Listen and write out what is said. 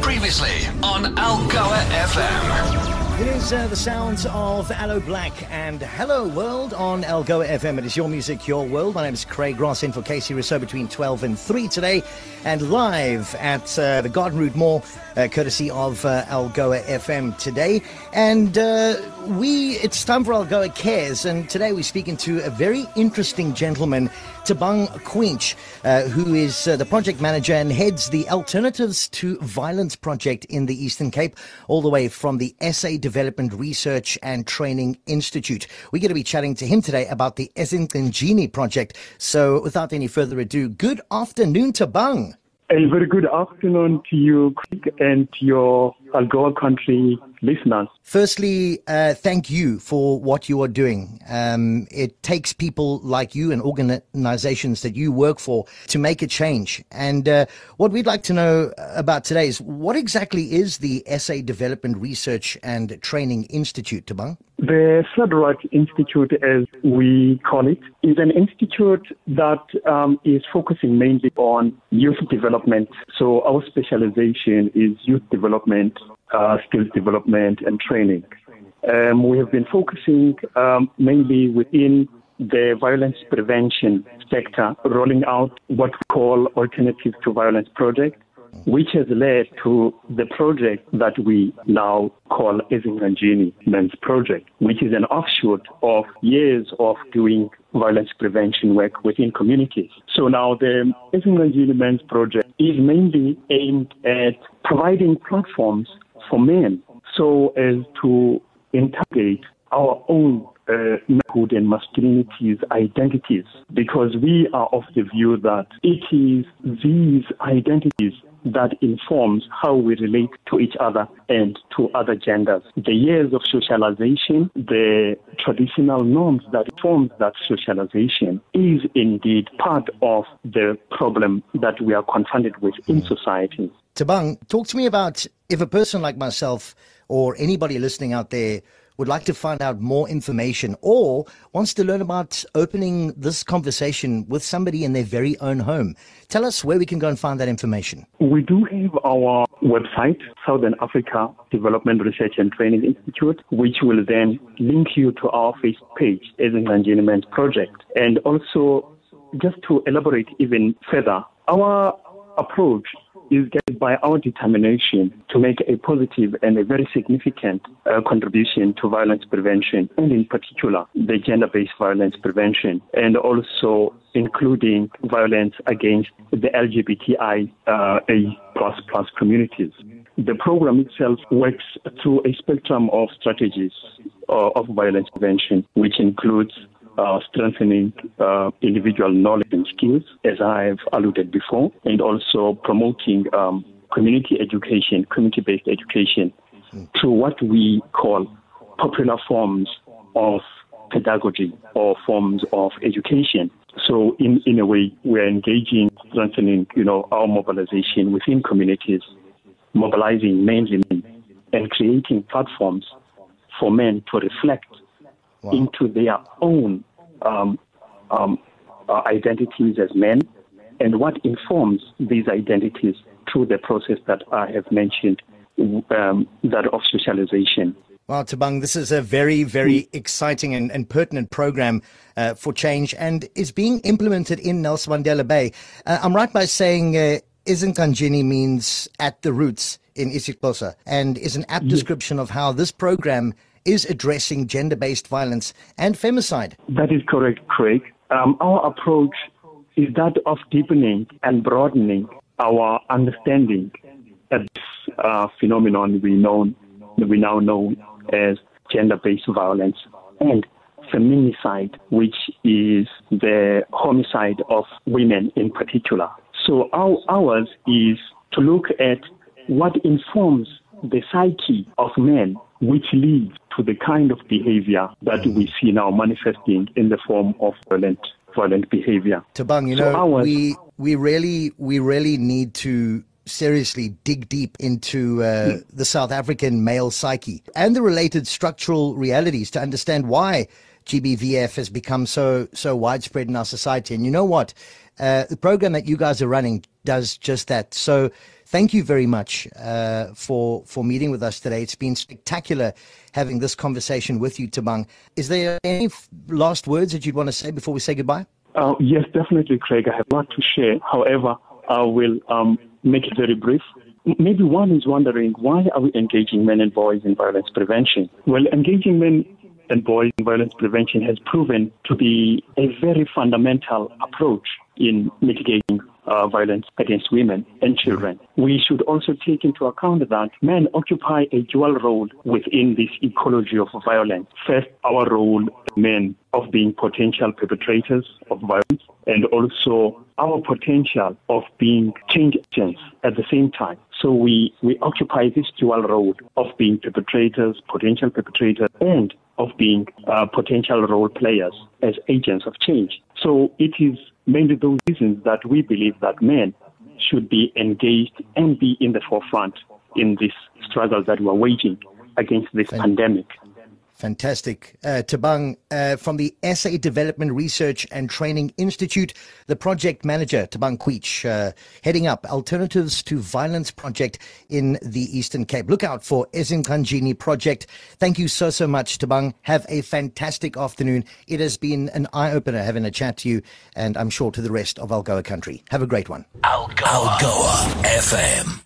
Previously on Algoa FM. It is uh, the sounds of Aloe Blacc and Hello World on Algoa FM. It is your music, your world. My name is Craig Ross in for Kaycee Rossouw between 12 and 3 today and live at uh, the Garden Route Mall, uh, courtesy of uh, Algoa FM today. And uh, we, it's time for Algoa Cares. And today we're speaking to a very interesting gentleman, Thabang Queench, uh, who is uh, the project manager and heads the Alternatives to Violence project in the Eastern Cape, all the way from the SA Development Research and Training Institute. We're going to be chatting to him today about the EziNgcanjini project. So without any further ado, good afternoon, Thabang. A very good afternoon to you, Craig, and to your Algoa Country listeners. Firstly, uh, thank you for what you are doing. Um, it takes people like you and organizations that you work for to make a change. And uh, what we'd like to know about today is what exactly is the SA Development Research and Training Institute, Thabang? The Floodright Institute, as we call it, is an institute that um, is focusing mainly on youth development. So our specialization is youth development, uh, skills development, and training. Um, we have been focusing um, mainly within the violence prevention sector, rolling out what we call Alternative to Violence project which has led to the project that we now call EziNgcanjini Men's Project, which is an offshoot of years of doing violence prevention work within communities. So now the EziNgcanjini Men's Project is mainly aimed at providing platforms for men so as to integrate our own manhood and masculinities identities because we are of the view that it is these identities that informs how we relate to each other and to other genders. The years of socialization, the traditional norms that form that socialization is indeed part of the problem that we are confronted with in mm-hmm. society. Thabang, talk to me about if a person like myself or anybody listening out there would like to find out more information or wants to learn about opening this conversation with somebody in their very own home, tell us where we can go and find that information. We do have our website, Southern Africa Development Research and Training Institute, which will then link you to our Facebook page, EziNgcanjini Men's Project. And also, just to elaborate even further, our approach is guided by our determination to make a positive and a very significant uh, contribution to violence prevention, and in particular, the gender based violence prevention, and also including violence against the LGBTI uh, plus plus communities. The program itself works through a spectrum of strategies uh, of violence prevention, which includes uh, strengthening uh, individual knowledge and skills, as I've alluded before, and also promoting um, community education, community based education, through what we call popular forms of pedagogy or forms of education. So, in, in a way, we're engaging, strengthening, you know, our mobilization within communities, mobilizing mainly men, and creating platforms for men to reflect wow. into their own um, um, uh, identities as men and what informs these identities through the process that I have mentioned, um, that of socialization. Wow, Thabang, this is a very, very mm. exciting and, and pertinent program uh, for change and is being implemented in Nelson Mandela Bay. Uh, I'm right by saying uh, EziNgcanjini means at the roots in isiXhosa and is an apt yes. description of how this program is addressing gender based violence and femicide. That is correct, Craig. Um, our approach is that of deepening and broadening our understanding of this uh, phenomenon we, know, we now know as gender based violence and feminicide, which is the homicide of women in particular. So our, ours is to look at what informs the psyche of men which leads to the kind of behavior that we see now manifesting in the form of violent violent behavior. Thabang, you so know, ours, we we really we really need to seriously dig deep into uh, the South African male psyche and the related structural realities to understand why GBVF has become so so widespread in our society. And you know what? Uh, the program that you guys are running does just that. So Thank you very much uh, for for meeting with us today. It's been spectacular having this conversation with you, Thabang. Is there any last words that you'd want to say before we say goodbye? Uh, yes, definitely, Craig. I have a lot to share. However, I will um, make it very brief. Maybe one is wondering why are we engaging men and boys in violence prevention? Well, engaging men and boys in violence prevention has proven to be a very fundamental approach in mitigating uh, violence against women and children. We should also take into account that men occupy a dual role within this ecology of violence. First, our role, men, of being potential perpetrators of violence, and also our potential of being change agents at the same time. So we, we occupy this dual role of being perpetrators, potential perpetrators, and of being uh, potential role players as agents of change. So it is mainly those reasons that we believe that men should be engaged and be in the forefront in this struggle that we're waging against this Thank pandemic. Fantastic. Uh, Thabang, uh, from the SA Development Research and Training Institute, the project manager, Thabang Queench, uh, heading up Alternatives to Violence Project in the Eastern Cape. Look out for EziNgcanjini Project. Thank you so, so much, Tabang. Have a fantastic afternoon. It has been an eye opener having a chat to you, and I'm sure to the rest of Algoa country. Have a great one. Algoa, Algoa FM.